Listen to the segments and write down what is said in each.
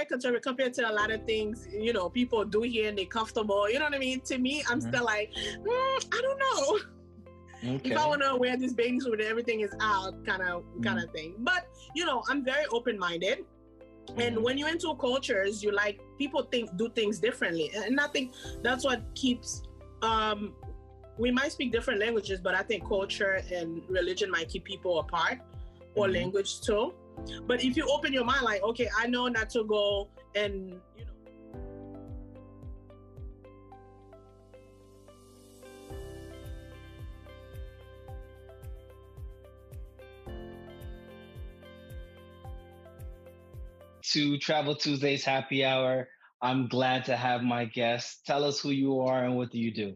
very conservative compared to a lot of things, you know, people do here and they're comfortable. You know what I mean? To me, I'm mm-hmm. still like, mm, I don't know. Okay. If I want to wear this bathing suit everything is out, kind of, mm-hmm. kind of thing. But you know, I'm very open-minded. Mm-hmm. And when you're into cultures, you like people think do things differently, and I think that's what keeps. Um, we might speak different languages, but I think culture and religion might keep people apart, or mm-hmm. language too. But if you open your mind, like, okay, I know not to go and you know. To Travel Tuesdays Happy Hour. I'm glad to have my guest. Tell us who you are and what do you do?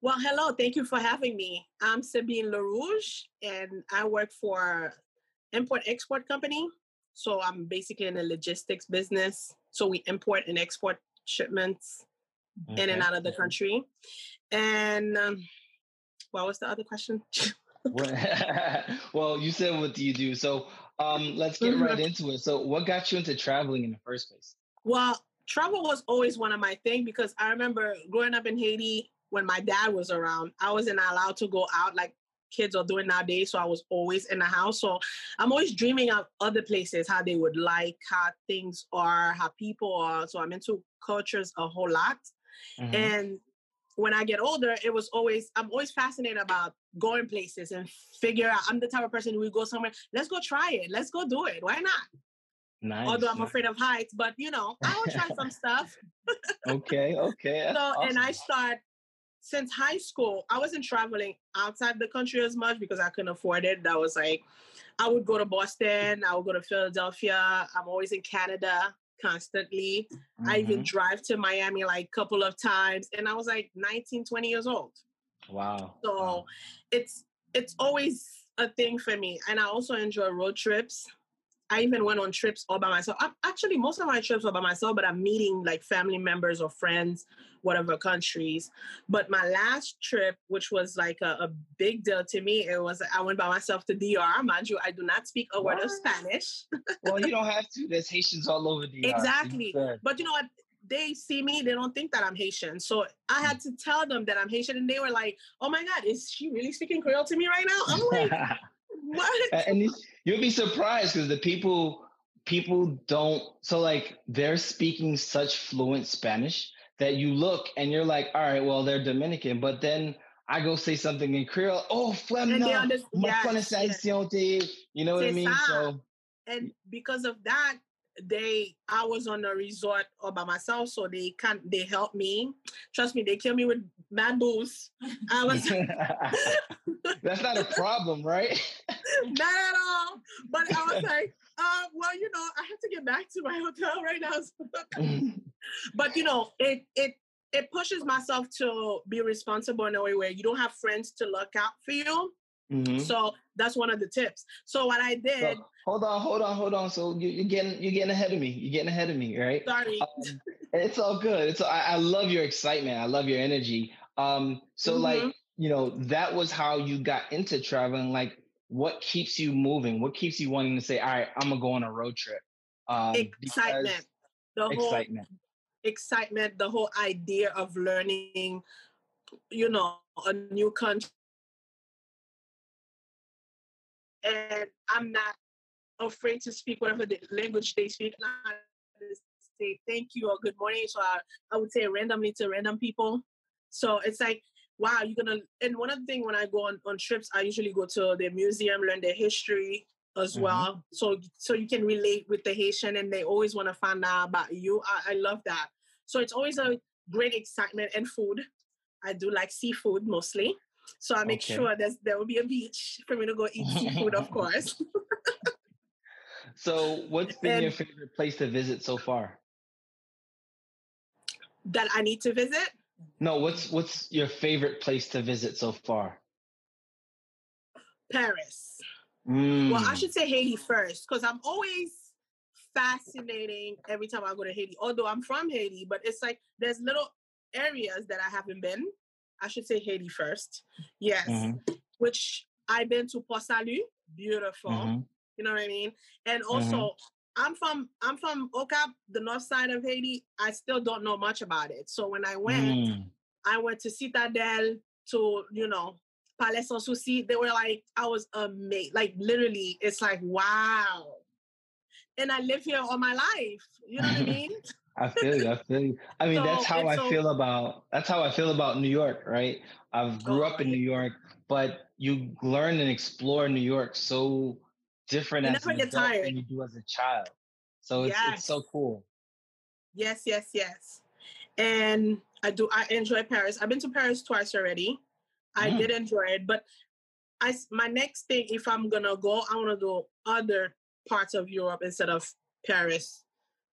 Well, hello. Thank you for having me. I'm Sabine LaRouge, and I work for import export company. So I'm basically in a logistics business. So we import and export shipments okay. in and out of the country. And um, what was the other question? well, you said what do you do? So um, let's get right mm-hmm. into it. So what got you into traveling in the first place? Well, travel was always one of my things because I remember growing up in Haiti when my dad was around, I wasn't allowed to go out like kids are doing nowadays. So I was always in the house. So I'm always dreaming of other places, how they would like, how things are, how people are. So I'm into cultures a whole lot. Mm-hmm. And when I get older, it was always, I'm always fascinated about going places and figure out. I'm the type of person who would go somewhere, let's go try it. Let's go do it. Why not? Nice. Although I'm afraid of heights, but you know, I will try some stuff. okay, okay. so awesome. and I start since high school, I wasn't traveling outside the country as much because I couldn't afford it. That was like, I would go to Boston, I would go to Philadelphia. I'm always in Canada constantly. Mm-hmm. I even mm-hmm. drive to Miami like a couple of times. And I was like 19, 20 years old. Wow. So wow. it's it's always a thing for me. And I also enjoy road trips. I even went on trips all by myself. I'm, actually, most of my trips are by myself, but I'm meeting like family members or friends, whatever countries. But my last trip, which was like a, a big deal to me, it was I went by myself to DR. Mind you, I do not speak a what? word of Spanish. well, you don't have to. There's Haitians all over DR. Exactly. But you know what? They see me, they don't think that I'm Haitian. So I had mm. to tell them that I'm Haitian, and they were like, "Oh my God, is she really speaking Creole to me right now?" I'm like. What? You'll be surprised because the people people don't so like they're speaking such fluent Spanish that you look and you're like, all right, well, they're Dominican, but then I go say something in Creole, oh, femme na, yes, you know what I mean? So and because of that, they I was on a resort all by myself, so they can't they help me. Trust me, they kill me with mad booze. I was That's not a problem, right? not at all. But I was like, uh, well, you know, I have to get back to my hotel right now. but you know, it it it pushes myself to be responsible in a way where you don't have friends to look out for you. Mm-hmm. So that's one of the tips. So what I did. So, hold on, hold on, hold on. So you, are getting you're getting ahead of me. You're getting ahead of me, right? Sorry. Um, it's all good. It's I, I, love your excitement. I love your energy. Um, so mm-hmm. like you know that was how you got into traveling. Like, what keeps you moving? What keeps you wanting to say, all right, I'm gonna go on a road trip? Um, excitement. The whole excitement. Excitement. The whole idea of learning. You know, a new country and I'm not afraid to speak whatever the language they speak. And I say thank you or good morning. So I, I would say randomly to random people. So it's like, wow, you're gonna. And one of the things when I go on, on trips, I usually go to the museum, learn their history as mm-hmm. well. So so you can relate with the Haitian, and they always want to find out about you. I, I love that. So it's always a great excitement and food. I do like seafood mostly. So I make okay. sure there's there will be a beach for me to go eat seafood, of course. so what's been and, your favorite place to visit so far? That I need to visit? No, what's what's your favorite place to visit so far? Paris. Mm. Well, I should say Haiti first, because I'm always fascinating every time I go to Haiti. Although I'm from Haiti, but it's like there's little areas that I haven't been. I should say Haiti first. Yes. Mm-hmm. Which I've been to Port Salut, beautiful. Mm-hmm. You know what I mean? And also, mm-hmm. I'm from I'm from Okap, the north side of Haiti. I still don't know much about it. So when I went, mm. I went to Citadel to you know Palais Sans Souci. They were like, I was amazed. Like literally, it's like wow. And I live here all my life. You know what I mean? I feel you. I feel you. I mean, so, that's how I so, feel about that's how I feel about New York, right? I've grew up in New York, but you learn and explore New York so different you as an adult tired. than you do as a child. So it's yes. it's so cool. Yes, yes, yes. And I do I enjoy Paris. I've been to Paris twice already. I mm. did enjoy it, but I my next thing if I'm gonna go, I want to do other parts of Europe instead of Paris.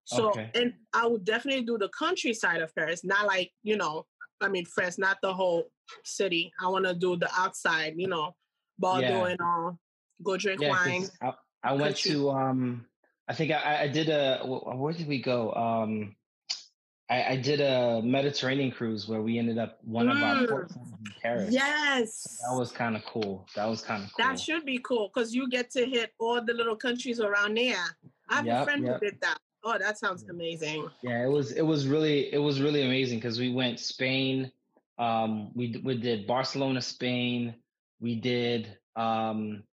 So okay. and I would definitely do the countryside of Paris, not like you know, I mean France, not the whole city. I want to do the outside, you know, Bordeaux yeah. and all. Go drink yeah, wine. I, I went to um, I think I, I did a where did we go? Um, I, I, did a Mediterranean cruise where we ended up one of our ports in Paris. Yes, that was kind of cool. That was kind of cool. That should be cool because you get to hit all the little countries around there. I have yep, a friend yep. who did that. Oh, that sounds amazing. Yeah, it was it was really it was really amazing because we went Spain. Um, we we did Barcelona, Spain. We did um,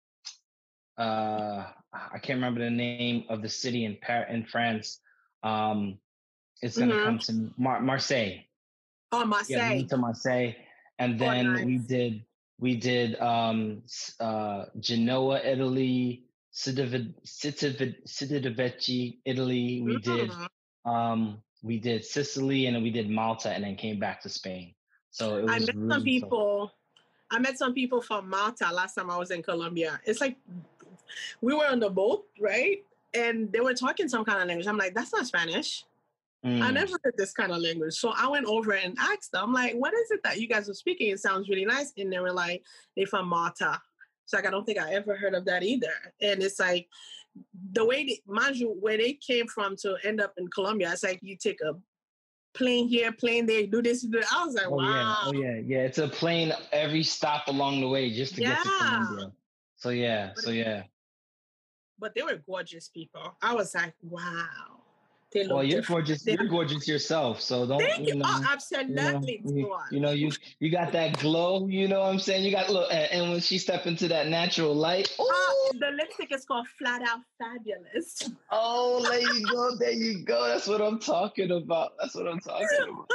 uh, I can't remember the name of the city in Paris in France. Um, it's gonna mm-hmm. come to Mar- Marseille. Oh, Marseille. Yeah, we to Marseille, and oh, then oh, nice. we did we did um, uh, Genoa, Italy. Civitavecchia, Italy. We did mm-hmm. um, we did Sicily and then we did Malta and then came back to Spain. So it was I met really some people. I met some people from Malta last time I was in Colombia. It's like we were on the boat, right? And they were talking some kind of language. I'm like, that's not Spanish. Mm. I never heard this kind of language. So I went over and asked them, like, what is it that you guys are speaking? It sounds really nice. And they were like, they're from Malta. So like I don't think I ever heard of that either. And it's like the way they, mind you, where they came from to end up in Colombia, it's like you take a plane here, plane there, do this, do that. I was like, oh, wow. Yeah. Oh yeah, yeah. It's a plane every stop along the way just to yeah. get to Colombia. So yeah, but, so yeah. But they were gorgeous people. I was like, wow. They well, you're different. gorgeous. They, you're gorgeous yourself. So don't. Thank you. you know, oh, absolutely. You know, you, you know, you you got that glow. You know what I'm saying? You got look, and when she step into that natural light, oh, the lipstick is called Flat Out Fabulous. Oh, there you go. There you go. That's what I'm talking about. That's what I'm talking about.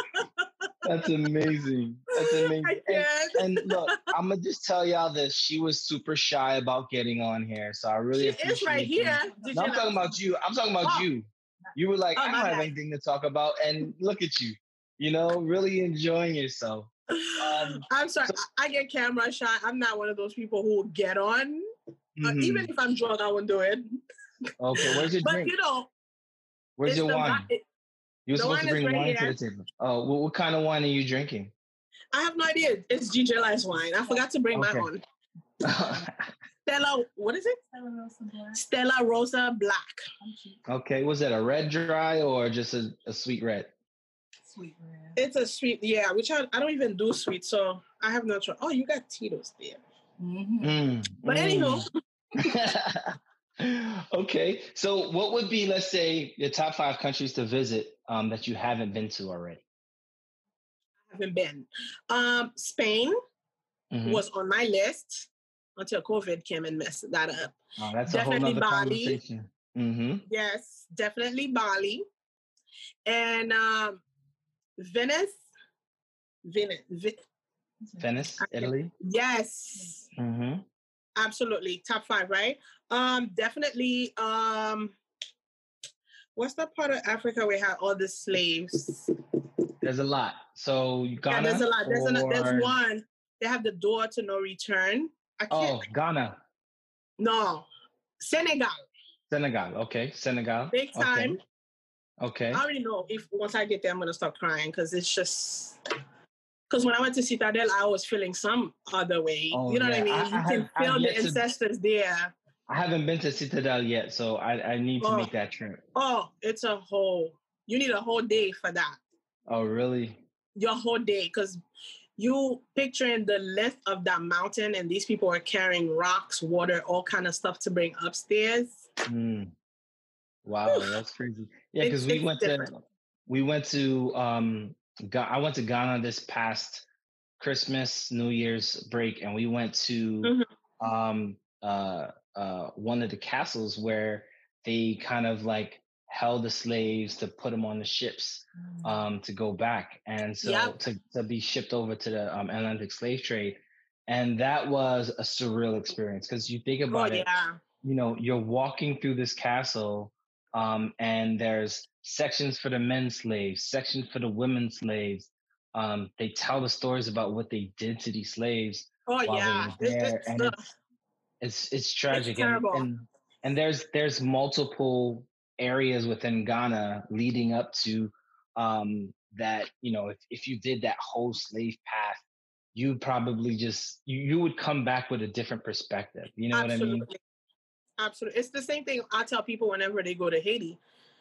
That's amazing. That's amazing. And, and, look, I'm gonna just tell y'all this. She was super shy about getting on here, so I really she is right here. No, I'm talking about you. I'm talking about oh. you. You were like, oh, I don't have anything to talk about, and look at you. You know, really enjoying yourself. Um, I'm sorry, so, I get camera shy. I'm not one of those people who will get on. Mm-hmm. Uh, even if I'm drunk, I won't do it. Okay, where's your but, drink? But you know, where's your wine? It, you were supposed to bring right wine here. to the table. Oh, what, what, kind of wine are you drinking? I have no idea. It's ginger Lice wine. I forgot to bring okay. my own. Stella, what is it? Stella Rosa Black. Stella Rosa Black. Okay, was it a red dry or just a, a sweet red? Sweet red. It's a sweet, yeah. Which I, I don't even do sweet, so I have no choice. Oh, you got Tito's there. Mm-hmm. Mm, but mm. anywho. okay, so what would be, let's say, your top five countries to visit um, that you haven't been to already? I haven't been. Um, Spain mm-hmm. was on my list until COVID came and messed that up. Oh, that's definitely Bali. Mm-hmm. Yes, definitely Bali. And um, Venice. Venice. Venice, Italy. Yes. Mm-hmm. Absolutely. Top five, right? Um, definitely um what's that part of Africa where had all the slaves? There's a lot. So Ghana. Yeah, there's a lot. There's, or... a, there's one. They have the door to no return. I oh, can't. Oh, Ghana. No, Senegal. Senegal. Okay, Senegal. Big time. Okay. okay. I already know if once I get there, I'm gonna start crying because it's just. Because when I went to Citadel, I was feeling some other way. Oh, you know yeah. what I mean? I, you I can have, feel the ancestors to, there. I haven't been to Citadel yet, so I, I need to oh. make that trip. Oh, it's a whole. You need a whole day for that. Oh, really? Your whole day, because you picturing the length of that mountain and these people are carrying rocks water all kind of stuff to bring upstairs mm. Wow, that's crazy. Yeah, because we went different. to we went to um I went to Ghana this past Christmas, New Year's break, and we went to mm-hmm. um uh uh one of the castles where they kind of like held the slaves to put them on the ships mm. um, to go back and so yep. to, to be shipped over to the um, Atlantic slave trade. And that was a surreal experience because you think oh, about oh, it, yeah. you know, you're walking through this castle um, and there's sections for the men slaves, sections for the women slaves. Um, they tell the stories about what they did to these slaves. Oh yeah, it's, it's, and it's, it's, it's tragic. It's terrible. And, and, and there's there's multiple areas within Ghana leading up to um, that. You know, if, if you did that whole slave path, you probably just you, you would come back with a different perspective. You know Absolutely. what I mean? Absolutely. It's the same thing I tell people whenever they go to Haiti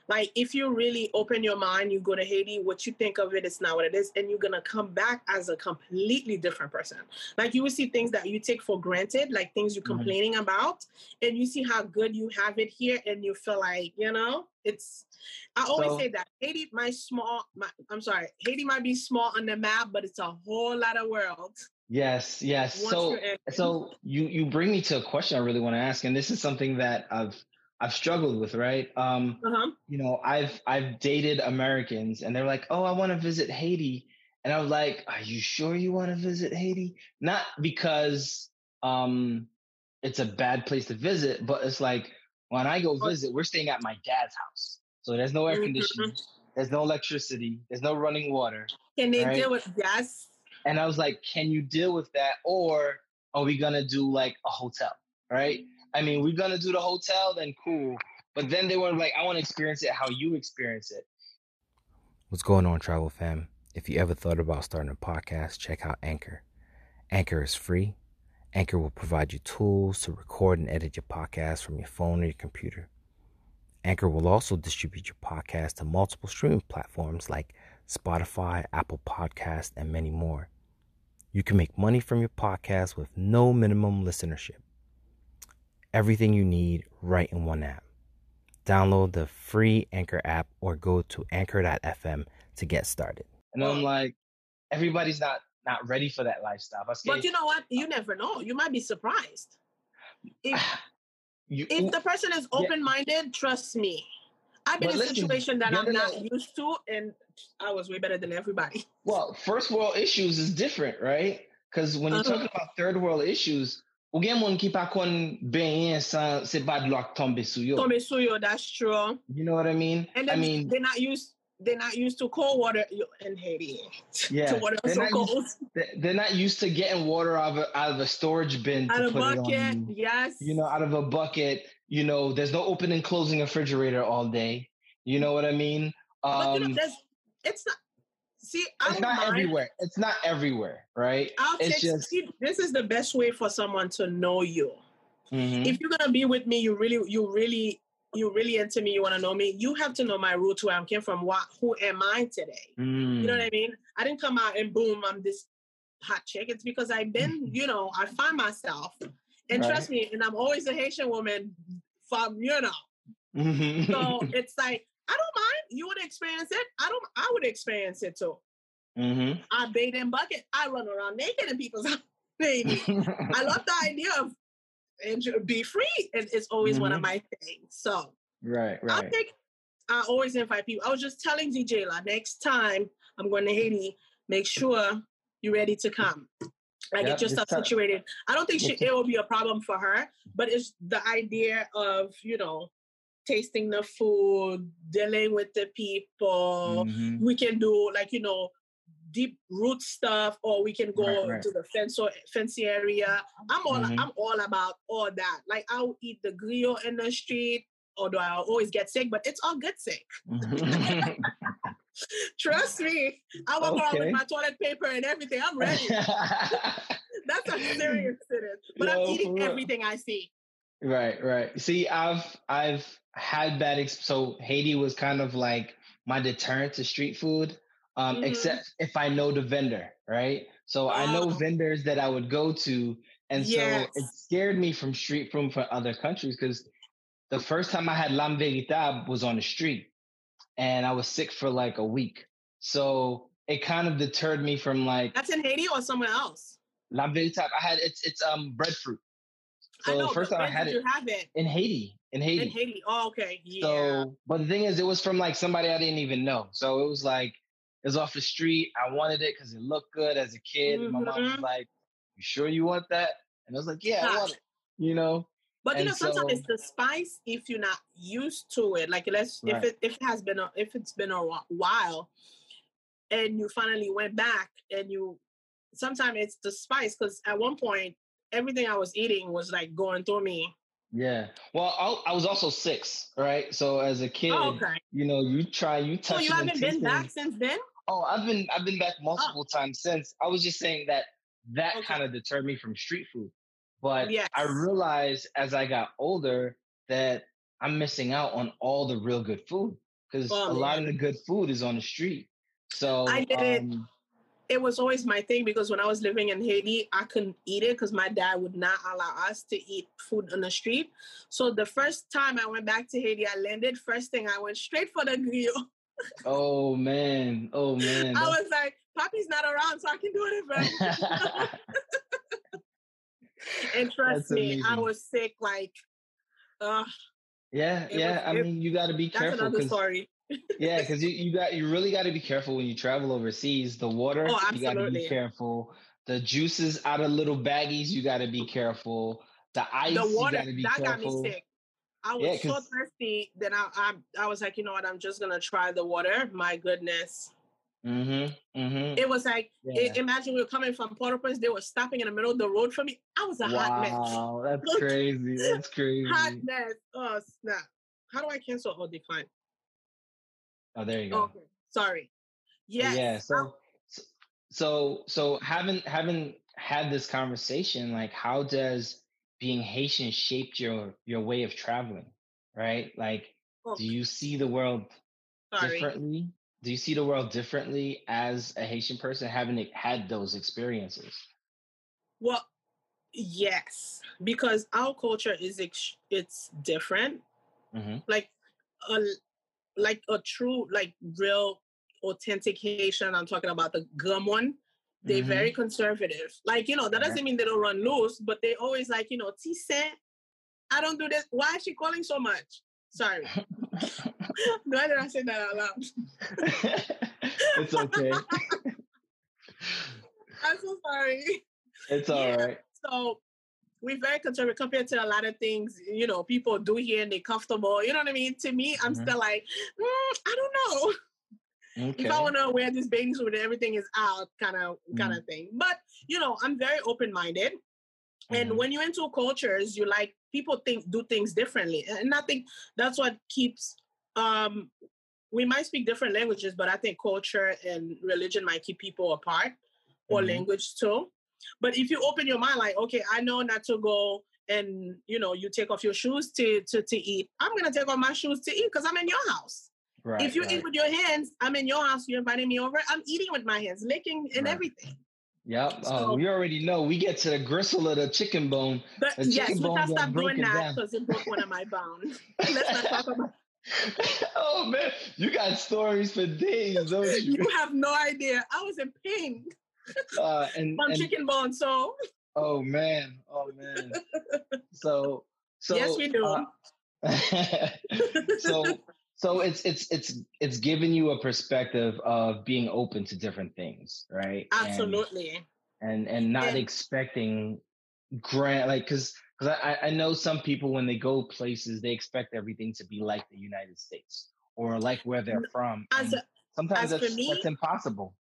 like if you really open your mind you go to haiti what you think of it is not what it is and you're gonna come back as a completely different person like you will see things that you take for granted like things you're mm-hmm. complaining about and you see how good you have it here and you feel like you know it's i always so, say that haiti might small my, i'm sorry haiti might be small on the map but it's a whole lot of world Yes, yes. Once so, so you you bring me to a question I really want to ask, and this is something that I've I've struggled with, right? Um, uh-huh. You know, I've I've dated Americans, and they're like, "Oh, I want to visit Haiti," and I was like, "Are you sure you want to visit Haiti?" Not because um, it's a bad place to visit, but it's like when I go visit, we're staying at my dad's house, so there's no air conditioning, mm-hmm. there's no electricity, there's no running water. Can they right? deal with gas? And I was like, "Can you deal with that?" Or are we gonna do like a hotel, right? I mean, we're gonna do the hotel, then cool. But then they were like, I want to experience it how you experience it. What's going on, Travel Fam? If you ever thought about starting a podcast, check out Anchor. Anchor is free. Anchor will provide you tools to record and edit your podcast from your phone or your computer. Anchor will also distribute your podcast to multiple streaming platforms like Spotify, Apple Podcast, and many more. You can make money from your podcast with no minimum listenership everything you need right in one app. Download the free Anchor app or go to anchor.fm to get started. And I'm like, everybody's not not ready for that lifestyle. But you know what? You never know. You might be surprised. If, you, if the person is open minded, yeah. trust me. I've been in a situation that I'm not used to, and I was way better than everybody. Well, first world issues is different, right? Because when you uh-huh. talk about third world issues, Ou gen moun ki pa kon benyen san se bad luck tombe sou yo. Tombe sou yo, that's true. You know what I mean? And I mean, they're not used they're not used to cold water in Haiti. Yeah, to water they're, so not cold. Used, they're not used to getting water out of a, out of a storage bin. Out of a bucket, yes. You know, out of a bucket. You know, there's no opening and closing refrigerator all day. You know what I mean? Um, but you know, um, it's not See, I it's not mind. everywhere. It's not everywhere, right? I'll it's take, just see, this is the best way for someone to know you. Mm-hmm. If you're gonna be with me, you really, you really, you really into me. You want to know me. You have to know my roots, where I'm came from. What, who am I today? Mm. You know what I mean? I didn't come out and boom, I'm this hot chick. It's because I've been, you know, I find myself, and right. trust me, and I'm always a Haitian woman from, you know. Mm-hmm. So it's like I don't mind. You would experience it. I don't. I would experience it too. Mm-hmm. I bathe in bucket. I run around naked in people's house. Baby, I love the idea of and be free. And it's always mm-hmm. one of mm-hmm. my things. So right, right. I think I always invite people. I was just telling DJ La next time I'm going to Haiti, make sure you're ready to come. Like yep, get yourself situated. I don't think she, it will be a problem for her, but it's the idea of you know tasting the food, dealing with the people. Mm-hmm. We can do like you know deep root stuff, or we can go right, right. to the fence or fancy area. I'm all mm-hmm. I'm all about all that. Like I'll eat the griot in the street, although I always get sick, but it's all good sick. Trust me, I walk okay. around with my toilet paper and everything. I'm ready. That's a serious is. But Yo, I'm eating everything I see. Right, right. See, I've I've had bad Ex- so Haiti was kind of like my deterrent to street food, um, mm-hmm. except if I know the vendor, right? So oh. I know oh. vendors that I would go to, and yes. so it scared me from street food from other countries because the first time I had lamb véritable was on the street, and I was sick for like a week. So it kind of deterred me from like. That's in Haiti or somewhere else. Lamb véritable. I had it's it's um breadfruit. So I know, the first time I had it, have it in Haiti. In Haiti. In Haiti. Oh, okay. Yeah. So, but the thing is, it was from like somebody I didn't even know. So it was like it was off the street. I wanted it because it looked good as a kid. Mm-hmm. My mom was mm-hmm. like, "You sure you want that?" And I was like, "Yeah, Gosh. I want it." You know. But you know, sometimes so, it's the spice if you're not used to it. Like let's right. if it if it has been a, if it's been a while, and you finally went back and you sometimes it's the spice because at one point everything I was eating was like going through me. Yeah. Well, I, I was also six, right? So as a kid, oh, okay. you know, you try, you touch. So you haven't been back since then? Oh, I've been I've been back oh. multiple oh. times since. I was just saying that that okay. kind of deterred me from street food. But yes. I realized as I got older that I'm missing out on all the real good food because oh, a lot of the good food is on the street. So I did. Um, it was always my thing because when I was living in Haiti, I couldn't eat it because my dad would not allow us to eat food on the street. So the first time I went back to Haiti, I landed. First thing I went straight for the grill. oh man! Oh man! I was like, "Poppy's not around, so I can do it." and trust That's me, amazing. I was sick. Like, uh, yeah, yeah. Was, I mean, you got to be careful. That's another story. Yeah, because you, you got you really got to be careful when you travel overseas. The water, oh, you got to be careful. The juices out of little baggies, you got to be careful. The ice, the water, that careful. got me sick. I was yeah, so thirsty that I, I I was like, you know what, I'm just gonna try the water. My goodness. Mm-hmm, mm-hmm. It was like yeah. it, imagine we were coming from Port-au-Prince. They were stopping in the middle of the road for me. I was a wow, hot mess. Wow, that's crazy. That's crazy. hot mess. Oh snap! How do I cancel or decline? Oh, there you go. Okay. Sorry. Yes. Yeah. So, so, so having having had this conversation, like, how does being Haitian shaped your your way of traveling? Right. Like, oh. do you see the world Sorry. differently? Do you see the world differently as a Haitian person having had those experiences? Well, yes, because our culture is ex- it's different. Mm-hmm. Like a like a true, like real authentic Haitian, I'm talking about the gum one, they're mm-hmm. very conservative. Like, you know, that doesn't mean they don't run loose, but they always like, you know, Tise, I don't do this. Why is she calling so much? Sorry. Why did I say that out loud? it's okay. I'm so sorry. It's all yeah. right. So we're very conservative compared to a lot of things you know people do here and they're comfortable you know what i mean to me i'm mm-hmm. still like mm, i don't know okay. if i want to wear this bathing suit and everything is out kind of mm-hmm. kind of thing but you know i'm very open-minded mm-hmm. and when you're into cultures you like people think do things differently and i think that's what keeps um we might speak different languages but i think culture and religion might keep people apart or mm-hmm. language too but if you open your mind, like, okay, I know not to go and you know, you take off your shoes to to, to eat. I'm gonna take off my shoes to eat because I'm in your house. Right, if you right. eat with your hands, I'm in your house. You're inviting me over. I'm eating with my hands, licking and right. everything. Yep. So, uh, we already know. We get to the gristle of the chicken bone. The, the yes, chicken let's stop doing that because it broke one of my bones. let's not talk about. oh man, you got stories for days, don't you? You have no idea. I was in pain. Uh, and, From and, chicken bone, so. Oh man! Oh man! So so. Yes, we do. Uh, so so it's it's it's it's giving you a perspective of being open to different things, right? Absolutely. And and, and not and, expecting grant like because because I, I know some people when they go places they expect everything to be like the United States or like where they're from. As a, sometimes as that's, me, that's impossible.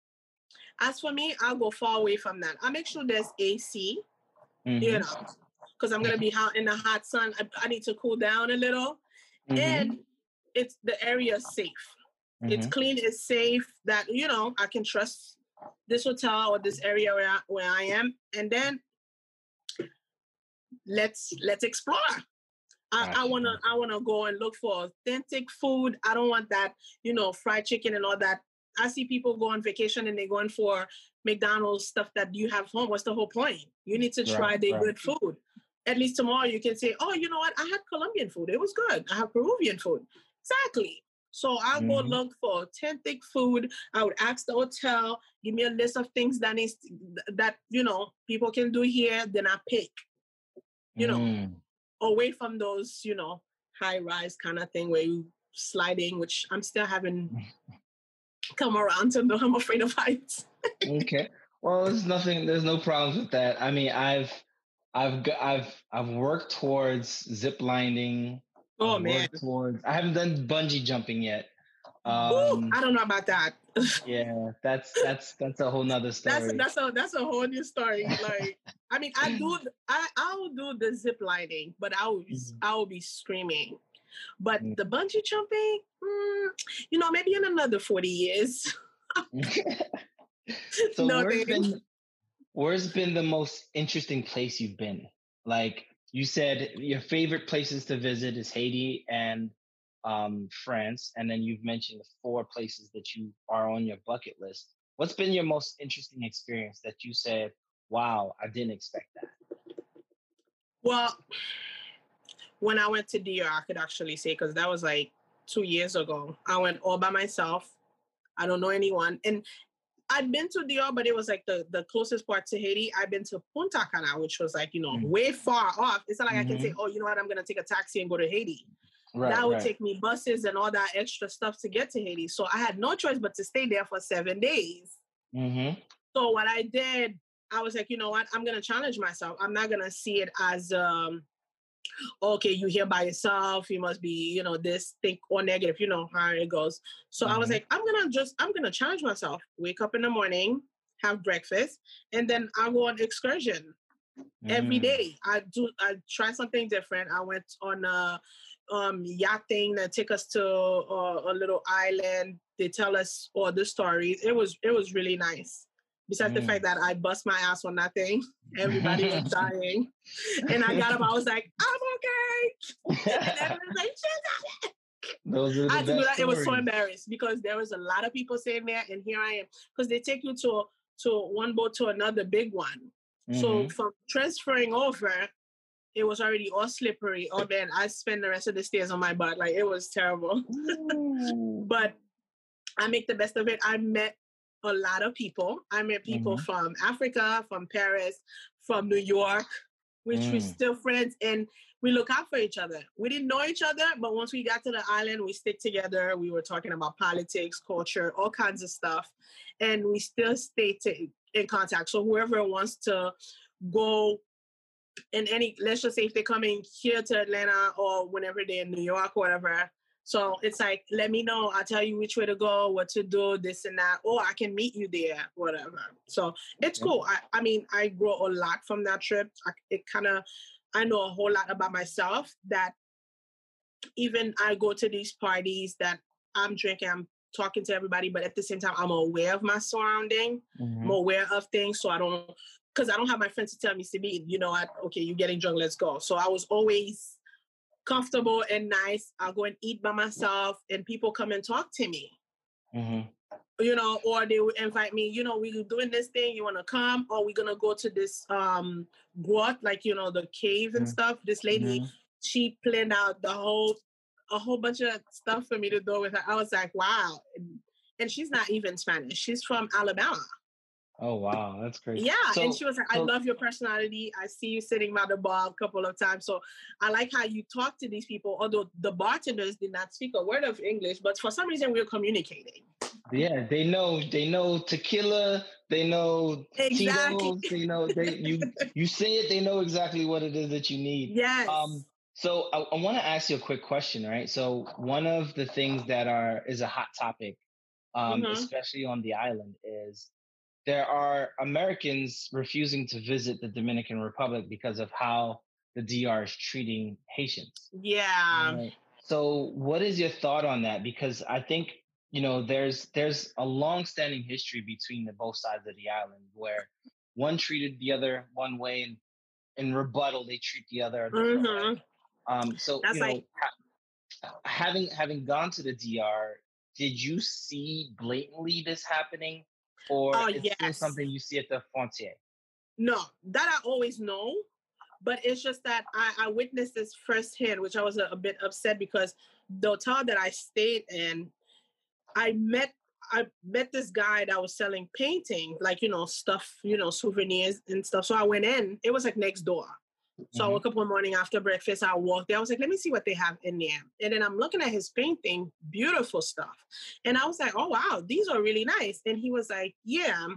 As for me, I'll go far away from that. I make sure there's AC, mm-hmm. you know, because I'm gonna be out in the hot sun. I, I need to cool down a little, mm-hmm. and it's the area safe. Mm-hmm. It's clean, it's safe. That you know, I can trust this hotel or this area where I, where I am, and then let's let's explore. I, I, wanna I wanna go and look for authentic food. I don't want that, you know, fried chicken and all that I see people go on vacation and they're going for McDonald's stuff that you have home. What's the whole point? You need to try right, the right. good food. at least tomorrow you can say, oh, you know what? I had Colombian food. It was good. I have Peruvian food. Exactly. So I'll mm-hmm. go look for authentic food. I would ask the hotel, give me a list of things that is that you know people can do here. Then I pick, you know, mm. away from those you know high rise kind of thing where you sliding, which I'm still having come around to know I'm afraid of heights. okay. Well, there's nothing. There's no problems with that. I mean, I've, I've, I've, I've worked towards zip lining Oh man, towards. I haven't done bungee jumping yet. Um, Ooh, I don't know about that. yeah, that's that's that's a whole nother story. That's that's a that's a whole new story. Like, I mean, I do I I will do the zip lining, but I will mm-hmm. I will be screaming. But mm-hmm. the bungee jumping, mm, you know, maybe in another forty years. so no, where's been where's been the most interesting place you've been? Like you said your favorite places to visit is Haiti and um, France, and then you've mentioned the four places that you are on your bucket list. What's been your most interesting experience that you said, "Wow, I didn't expect that"? Well, when I went to DR, I could actually say because that was like two years ago. I went all by myself. I don't know anyone, and I'd been to DR, but it was like the, the closest part to Haiti. I've been to Punta Cana, which was like, you know, mm-hmm. way far off. It's not like mm-hmm. I can say, mm-hmm. oh, you know what, I'm going to take a taxi and go to Haiti. Right, that would right. take me buses and all that extra stuff to get to Haiti. So I had no choice but to stay there for seven days. Mm-hmm. So what I did, I was like, you know what, I'm going to challenge myself. I'm not going to see it as, um, okay, you here by yourself, you must be, you know, this think or negative, you know how it goes. So mm-hmm. I was mm-hmm. like, I'm gonna just, I'm gonna challenge myself. Wake up in the morning, have breakfast, and then I go on excursion mm. every day. I do, I try something different. I went on a um, yacht thing that take us to uh, a little island. They tell us all the stories. It was, it was really nice besides mm. the fact that I bust my ass on that thing. Everybody was dying. And I got up, I was like, I'm okay. and everyone's like, those are the I had to do that. It was so embarrassed because there was a lot of people sitting there, and here I am. Because they take you to to one boat to another big one. Mm-hmm. So from transferring over, it was already all slippery. Oh man, I spent the rest of the stairs on my butt. Like it was terrible. but I make the best of it. I met a lot of people. I met people mm-hmm. from Africa, from Paris, from New York, which mm. we're still friends and we look out for each other. We didn't know each other, but once we got to the island, we stick together. We were talking about politics, culture, all kinds of stuff. And we still stay to, in contact. So whoever wants to go in any, let's just say if they're coming here to Atlanta or whenever they're in New York or whatever, so it's like, let me know. I'll tell you which way to go, what to do, this and that, or I can meet you there, whatever. So it's cool. I, I mean, I grow a lot from that trip. I, it kind of, I know a whole lot about myself that even I go to these parties that I'm drinking, I'm talking to everybody, but at the same time, I'm aware of my surrounding, mm-hmm. I'm aware of things. So I don't, because I don't have my friends to tell me, me, you know, I, okay, you're getting drunk, let's go. So I was always comfortable and nice. I'll go and eat by myself, and people come and talk to me. Mm-hmm. You know, or they would invite me. You know, we're doing this thing. You want to come, or we're gonna go to this um grot, like you know, the cave and mm-hmm. stuff. This lady, mm-hmm. she planned out the whole, a whole bunch of stuff for me to do with her. I was like, wow. And, and she's not even Spanish. She's from Alabama. Oh wow, that's crazy. Yeah, so, and she was like, "I so, love your personality. I see you sitting by the bar a couple of times. So I like how you talk to these people. Although the bartenders did not speak a word of English, but for some reason we are communicating. Yeah, they know. They know tequila. They know exactly. Tito's, They know. They you you say it. They know exactly what it is that you need. Yes. Um. So I, I want to ask you a quick question, right? So one of the things that are is a hot topic, um, mm-hmm. especially on the island, is there are Americans refusing to visit the Dominican Republic because of how the DR is treating Haitians. Yeah. Right? So, what is your thought on that? Because I think you know there's there's a long-standing history between the both sides of the island where one treated the other one way, and in rebuttal they treat the other. Mm-hmm. Um, so That's you know, like- ha- having having gone to the DR, did you see blatantly this happening or uh, it's yes. something you see at the frontier? No, that I always know. But it's just that I, I witnessed this firsthand, which I was a, a bit upset because the hotel that I stayed in, I met I met this guy that was selling painting, like you know, stuff, you know, souvenirs and stuff. So I went in. It was like next door. So mm-hmm. I woke up one morning after breakfast. I walked there. I was like, let me see what they have in there. And then I'm looking at his painting, beautiful stuff. And I was like, oh wow, these are really nice. And he was like, yeah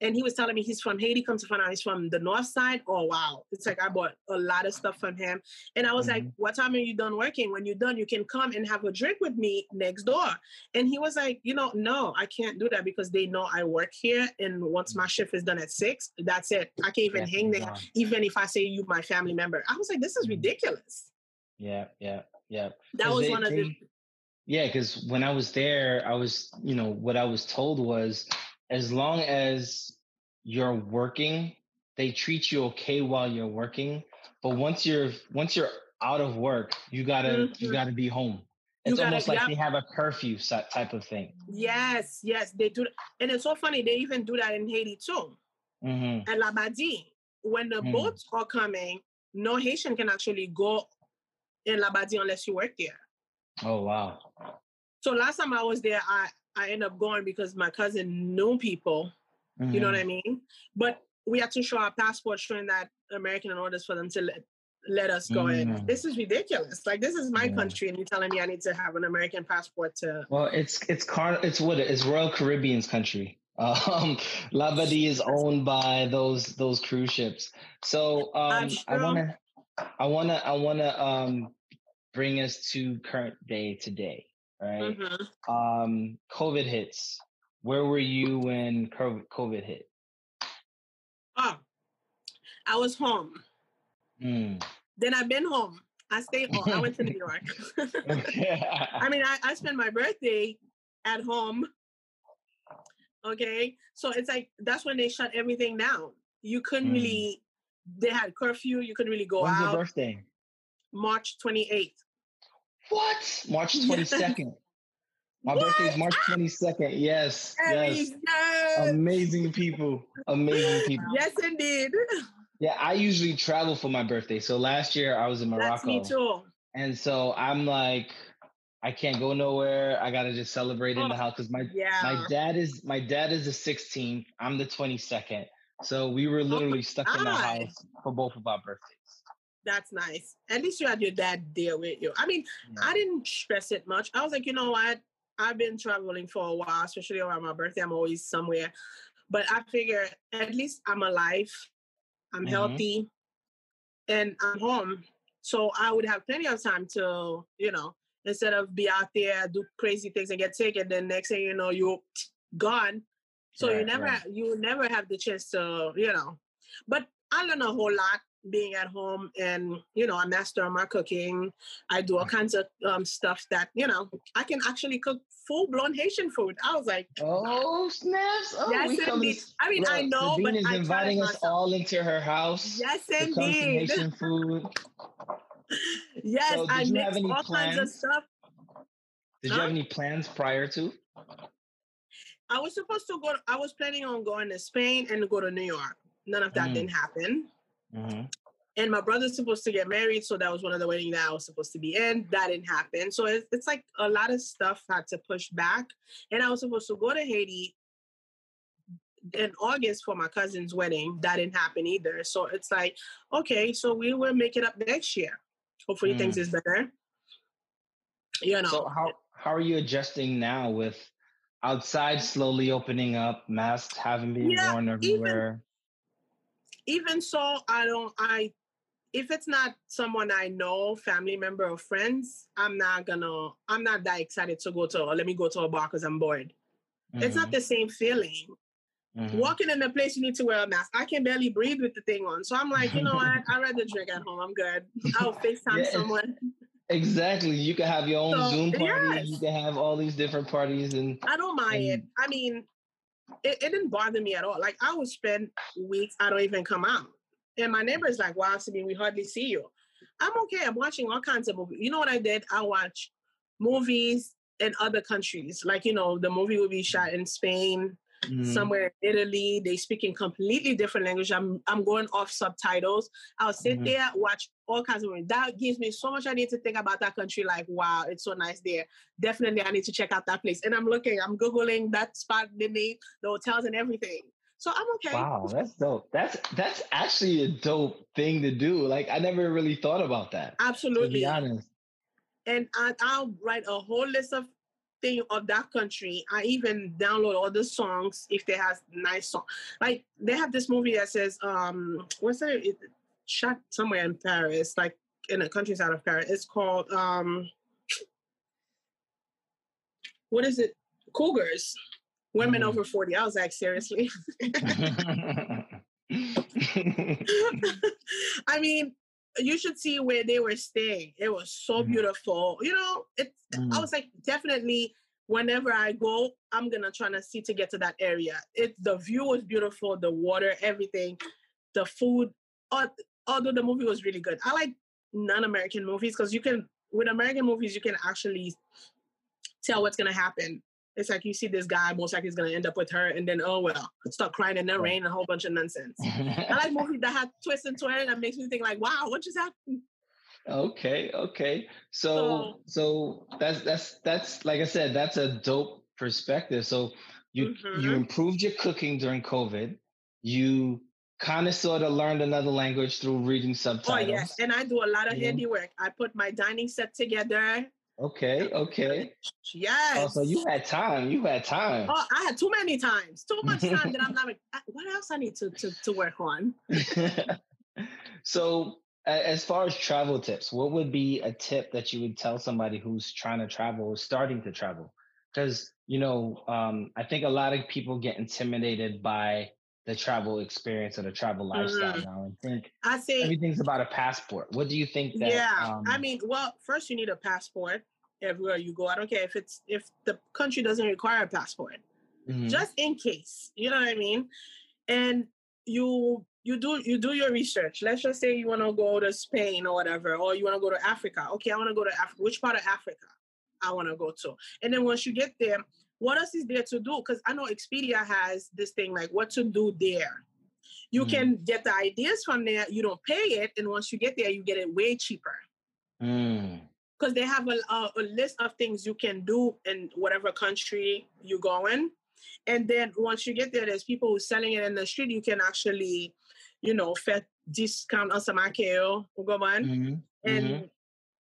and he was telling me he's from Haiti. Come to find out he's from the north side. Oh wow! It's like I bought a lot of stuff from him, and I was mm-hmm. like, "What time are you done working? When you're done, you can come and have a drink with me next door." And he was like, "You know, no, I can't do that because they know I work here, and once my shift is done at six, that's it. I can't even yeah, hang there, even if I say you my family member." I was like, "This is mm-hmm. ridiculous." Yeah, yeah, yeah. That was they, one of they, the. Yeah, because when I was there, I was, you know, what I was told was as long as you're working, they treat you okay while you're working. But once you're once you're out of work, you gotta mm-hmm. you gotta be home. It's gotta, almost like they have a curfew type of thing. Yes, yes, they do. And it's so funny. They even do that in Haiti too. Mm-hmm. And Labadie, when the mm-hmm. boats are coming, no Haitian can actually go in Labadie unless you work there. Oh wow! So last time I was there, I I end up going because my cousin knew people. Mm-hmm. You know what mm-hmm. I mean? But we had to show our passport showing that American in order for them to let, let us go mm-hmm. in. This is ridiculous. Like this is my yeah. country, and you're telling me I need to have an American passport to. Well, it's it's car it's what it's Royal Caribbean's country. Um, Labadie is owned by those those cruise ships. So um, I wanna I wanna I wanna um bring us to current day today right? Mm-hmm. Um, COVID hits. Where were you when COVID hit? Oh, I was home. Mm. Then I've been home. I stayed home. I went to New York. I mean, I, I spent my birthday at home. Okay. So it's like that's when they shut everything down. You couldn't mm. really they had curfew, you couldn't really go When's out. When's your birthday? March 28th. What? March 22nd. My what? birthday is March 22nd. Yes. Yes. Amazing people. Amazing people. Yes, indeed. Yeah, I usually travel for my birthday. So last year I was in Morocco. That's me too. And so I'm like, I can't go nowhere. I gotta just celebrate in the oh, house because my yeah. my dad is my dad is the 16th. I'm the 22nd. So we were oh literally oh stuck in the house for both of our birthdays. That's nice. At least you had your dad there with you. I mean, yeah. I didn't stress it much. I was like, you know what? I've been traveling for a while, especially around my birthday. I'm always somewhere. But I figure at least I'm alive, I'm mm-hmm. healthy, and I'm home. So I would have plenty of time to, you know, instead of be out there, do crazy things and get sick, and then next thing you know, you're gone. So right, you never right. you never have the chance to, you know. But I learned a whole lot being at home and you know i master my cooking. I do all mm. kinds of um, stuff that you know i can actually cook full-blown haitian food. I was like oh snaps. Oh, yes indeed. i mean look, i know Sabine but is I inviting us all into her house yes indeed. Haitian food. Yes so i make all plans? kinds of stuff. Did you have any plans prior to? I was supposed to go i was planning on going to spain and go to new york. None of that mm. didn't happen Mm-hmm. And my brother's supposed to get married, so that was one of the weddings that I was supposed to be in. That didn't happen. So it's, it's like a lot of stuff had to push back. And I was supposed to go to Haiti in August for my cousin's wedding. That didn't happen either. So it's like, okay, so we will make it up next year. Hopefully mm. things is better. You know. So how how are you adjusting now with outside slowly opening up, masks having been yeah, worn everywhere? Even so, I don't, I, if it's not someone I know, family member or friends, I'm not gonna, I'm not that excited to go to, let me go to a bar because I'm bored. Mm-hmm. It's not mm-hmm. the same feeling. Mm-hmm. Walking in a place, you need to wear a mask. I can barely breathe with the thing on. So I'm like, you know what? I'd rather drink at home. I'm good. I'll FaceTime yeah, someone. Exactly. You can have your own so, Zoom party. Yes. You can have all these different parties and I don't mind and, it. I mean, it, it didn't bother me at all. Like I would spend weeks, I don't even come out. And my neighbor is like, wow, Sabine, we hardly see you. I'm okay. I'm watching all kinds of movies. You know what I did? I watch movies in other countries. Like, you know, the movie would be shot in Spain. Mm-hmm. somewhere in Italy. They speak in completely different language. I'm I'm going off subtitles. I'll sit mm-hmm. there, watch all kinds of movies. That gives me so much I need to think about that country. Like, wow, it's so nice there. Definitely I need to check out that place. And I'm looking, I'm Googling that spot, the name, the hotels and everything. So I'm okay. Wow, that's dope. That's that's actually a dope thing to do. Like I never really thought about that. Absolutely. To be honest. And I, I'll write a whole list of thing of that country. I even download all the songs if they have nice song. Like they have this movie that says, um, what's that? It shot somewhere in Paris, like in the countryside of Paris. It's called um, what is it? Cougars. Women mm. over 40. I was like, seriously? I mean, you should see where they were staying. It was so mm-hmm. beautiful. You know, it. mm-hmm. I was like, definitely whenever I go, I'm gonna try to see to get to that area. It the view was beautiful, the water, everything, the food. Although the movie was really good, I like non-American movies because you can with American movies you can actually tell what's gonna happen it's like you see this guy, most likely he's gonna end up with her, and then oh well, start crying in the rain, a whole bunch of nonsense. I like movies that have twists and turns that makes me think like, wow, what just happened? Okay, okay. So, so, so that's that's that's like I said, that's a dope perspective. So you mm-hmm. you improved your cooking during COVID. You kind of sort of learned another language through reading subtitles. Oh yes, and I do a lot of yeah. handiwork. I put my dining set together. Okay, okay. Yes. Oh, so you had time. You had time. Oh, I had too many times. Too much time that I'm not like, what else I need to to, to work on? so as far as travel tips, what would be a tip that you would tell somebody who's trying to travel or starting to travel? Because you know, um, I think a lot of people get intimidated by the travel experience or the travel lifestyle mm-hmm. now and think I say everything's about a passport. What do you think that Yeah. Um, I mean, well, first you need a passport everywhere you go. I don't care if it's if the country doesn't require a passport. Mm-hmm. Just in case. You know what I mean? And you you do you do your research. Let's just say you want to go to Spain or whatever, or you want to go to Africa. Okay, I want to go to Africa. Which part of Africa I want to go to? And then once you get there, what else is there to do? Because I know Expedia has this thing like what to do there. You mm. can get the ideas from there. You don't pay it, and once you get there, you get it way cheaper. Because mm. they have a, a, a, list of things you can do in whatever country you go in, and then once you get there, there's people who selling it in the street. You can actually, you know, fet discount on some akeo, mm-hmm. and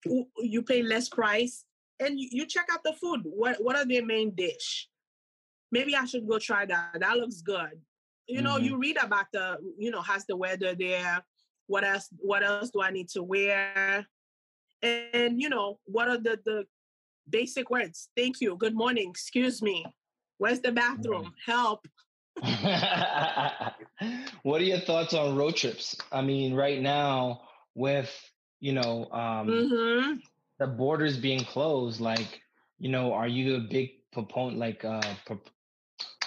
mm-hmm. you pay less price and you, you check out the food. What what are their main dish? Maybe I should go try that. That looks good. You know, mm-hmm. you read about the, you know, how's the weather there? What else? What else do I need to wear? And, and you know, what are the the basic words? Thank you. Good morning. Excuse me. Where's the bathroom? Mm-hmm. Help. what are your thoughts on road trips? I mean, right now with you know um, mm-hmm the borders being closed, like, you know, are you a big proponent, like, uh, pro-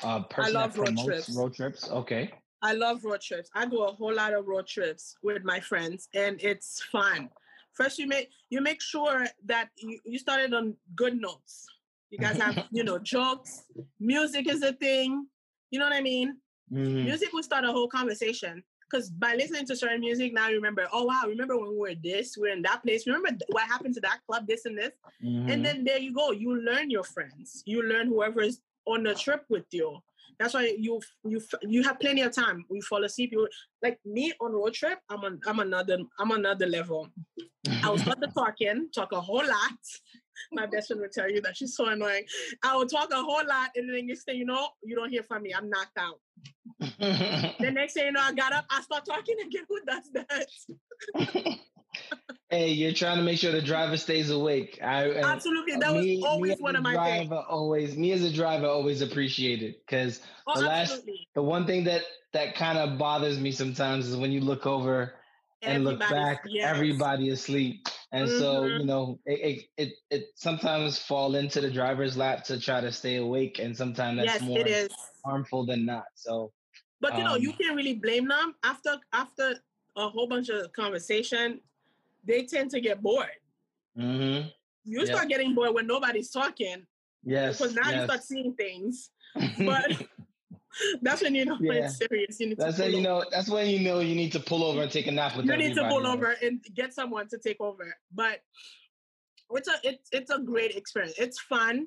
uh person I love that road trips. road trips? Okay. I love road trips. I do a whole lot of road trips with my friends, and it's fun. First, you make you make sure that you, you started on good notes. You guys have you know jokes. Music is a thing. You know what I mean? Mm-hmm. Music will start a whole conversation because by listening to certain music now you remember oh wow remember when we were this we are in that place remember what happened to that club this and this? Mm-hmm. and then there you go you learn your friends you learn whoever's on the trip with you. That's why you you you have plenty of time we fall asleep you like me on road trip i'm on i'm another i'm another level. I was not the talking talk a whole lot my best friend would tell you that she's so annoying. I would talk a whole lot, and then next thing you know, you don't hear from me. I'm knocked out. the next thing you know, I got up, I start talking again. Who does that? hey, you're trying to make sure the driver stays awake. I uh, absolutely that me, was always one of my driver things. Always, me as a driver, always appreciate it because oh, the last, absolutely. the one thing that that kind of bothers me sometimes is when you look over and look back, yes. everybody asleep. And mm-hmm. so, you know, it, it, it it sometimes fall into the driver's lap to try to stay awake, and sometimes that's yes, more harmful than not. So, but you know, you um can't really blame them after after a whole bunch of conversation. They tend to get bored. Mm-hmm. You start getting bored when nobody's talking. Yes, because now yes. you start seeing things. But That's when you know Yeah. it's serious. You need That's to when you over. know. That's when you know you need to pull over and take a nap with you need to pull else. over and get someone to take over. But it's a it's it's a great experience. It's fun.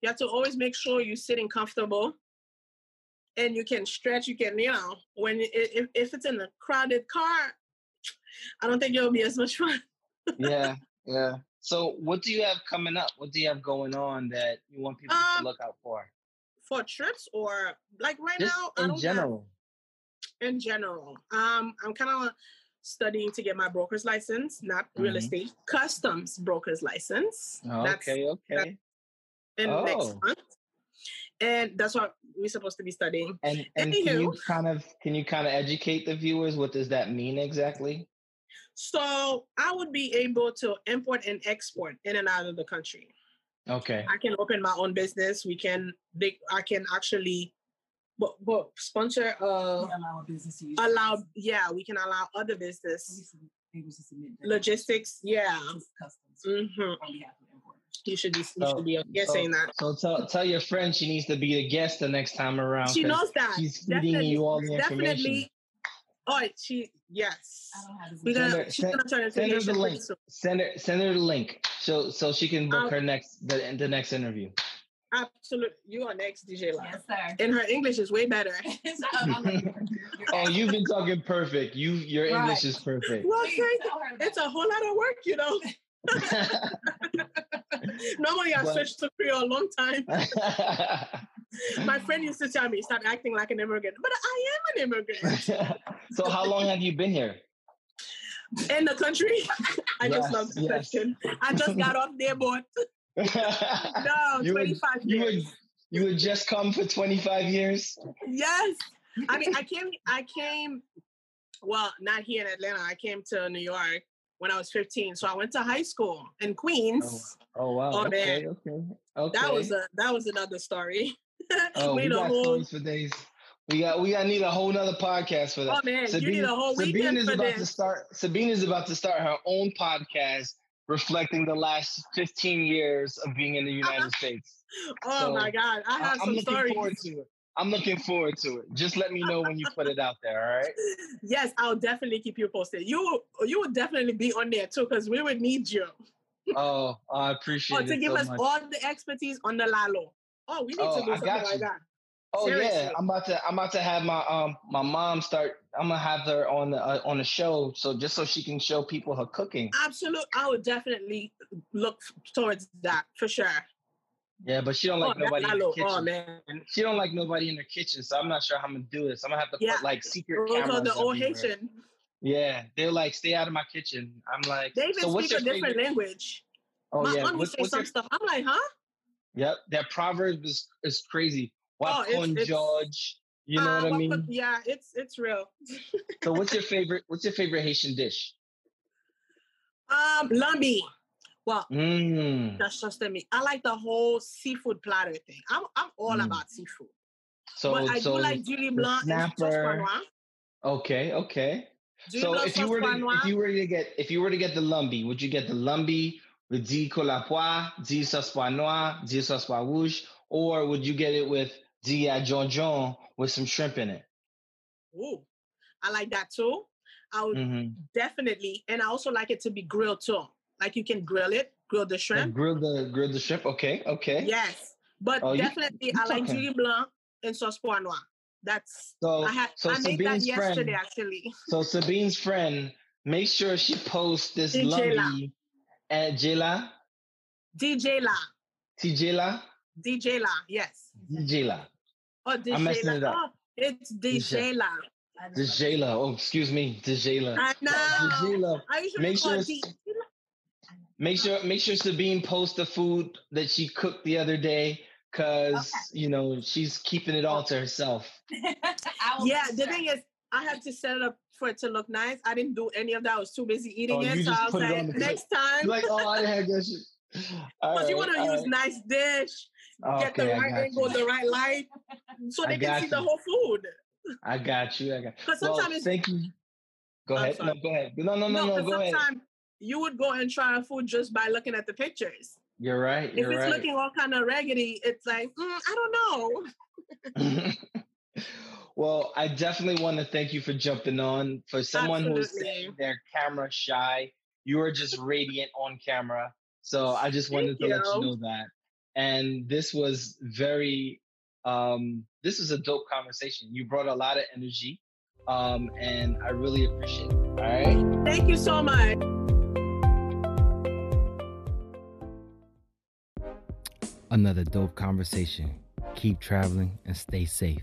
You have to always make sure you're sitting comfortable, and you can stretch. You can you know when it, if if it's in a crowded car, I don't think it'll be as much fun. yeah, yeah. So, what do you have coming up? What do you have going on that you want people Um, to look out for? For trips or like right Just now, I in don't have- general. in general. Um, I'm kind of studying to get my broker's license, not real Mhm. estate, customs broker's license. That's okay, okay. in next Oh. month. And that's what we're supposed to be studying. And and can you Anywho. kind of can you kind of educate the viewers? What does that mean exactly? So I would be able to import and export in and out of the country. Okay. I can open my own business. We can, they, I can actually, but, but sponsor, uh, allow a business to use allow, yeah, we can allow other business able to submit logistics. Yeah. customs hmm on behalf of importers. You should be, you So- should be yeah, so- saying that. So tell tell your friend she needs to be the guest the next time around. She knows that. She's feeding you all the information. definitely. Oh, she yes. I don't have. We're gonna her- she's send- gonna turn into Send her the link. soon. Send her send her the link so so she can book I'll- her next the the next interview. Absolutely, you are next, DJ Live. Yes, sir. And her English is way better. Shut up, I'm like, you're- you're Oh, you've been talking perfect. You your English is perfect. Well, Please thank- tell her that. it's a whole lot of work, you know. Normally, I But- switched to Creole a long time. My friend used to tell me, "Stop acting like an immigrant," but I am an immigrant so how long have you been here? in the country. I Yes, just love the yes. question. I just got off their boat. No, You would- twenty-five you would years. you would just come for 25 years? Yes. I mean, I came, I came, well, not here in Atlanta. I came to New York when I was 15. So I went to high school in Queens. Oh, oh wow. Oh, okay, man. okay. Okay. That was a that was another story. Oh, we, got whole stories for days. We got we got need a whole nother podcast for that. oh man, you need a whole Sabine weekend is for about to start. Sabine is about to start her own podcast reflecting the last 15 years of being in the United States. Oh so, my god, I I- have I'm some stories. to. I'm looking forward to it. Just let me know when you put it out there. All right. Yes, I'll definitely keep you posted. You will- you would definitely be on there too, because we would need you. Oh, I appreciate Oh, to it give so us much. all the expertise on the Lalo. Oh, we need Oh, to do I something like that. Oh yeah, I'm about to I'm about to have my um my mom start. I'm gonna have her on the uh, on the show, so just so she can show people her cooking. Absolutely, I would definitely look towards that for sure. Yeah, but she don't like oh, nobody in the kitchen. Oh man, She don't like nobody in the kitchen, so I'm not sure how I'm gonna do this. I'm gonna have to Yeah. put like secret those cameras. the old everywhere. Haitian. Yeah, they're like, stay out of my kitchen. I'm like, They even so speak a different favorite? language. Oh My yeah, aunt would say some your, stuff. I'm like, huh? Yep, that proverb is is crazy. Oh, it's- con it's- George, you know Uh, what I mean? yeah, it's it's real. So what's your favorite? What's your favorite Haitian dish? Um, lambi. Well, Mm. that's just me. I like the whole seafood platter thing. I'm I'm all Mm. about seafood. So but I so do like Julie Blanc snapper. Panois. okay, okay. Julie So Blanc if you were to if you were to get if you were to get the lumbi, would you get the lumbi with di colapoi, di sauce noir, di sauce rouge, or would you get it with di à John with some shrimp in it? Ooh, I like that too. I would Mm-hmm. definitely, and I also like it to be grilled too. Like you can grill it, grill the shrimp. grill the grill the shrimp. Okay, okay. Yes, but Oh, definitely you I like. Julie Blanc and sauce Panois. That's So I had so I made that Sabine's yesterday friend, actually. so Sabine's friend, make sure she posts this Eh, In Jela. lumbi at Jela, DJ La, Tijela, DJ La, yes. Jela, Oh, DJ messing it up. Oh, it's DJ La. I just- Dijela. Oh, excuse me, Dijela. I know. Dijela. I usually Make sure Make sure make sure Sabine posts the food that she cooked the other day because you know she's keeping it all to herself. Yeah, the thing is, I had to set it up for it to look nice. I didn't do any of that. I was too busy eating Oh, it. So I was put it on like, plate. next time, like, oh, I have that shit. Because you want to use right. nice dish, get the Okay, right angle, you. the right light, so they can see the whole food. I got you. I got. Because sometimes thank you. Go I'm ahead. No, go ahead. No, no, no, no. 'cause Go ahead. sometimes you would go and try a food just by looking at the pictures. You're right. If You're it's right. looking all kind of raggedy, it's like mm, I don't know. Well, I definitely want to thank you for jumping on. For someone who is Absolutely. saying they're camera shy, you are just radiant on camera. So I just wanted Thank to let you you. know that. And this was very, um, this was a dope conversation. You brought a lot of energy, um, and I really appreciate it. All right. Thank you so much. Another dope conversation. Keep traveling and stay safe.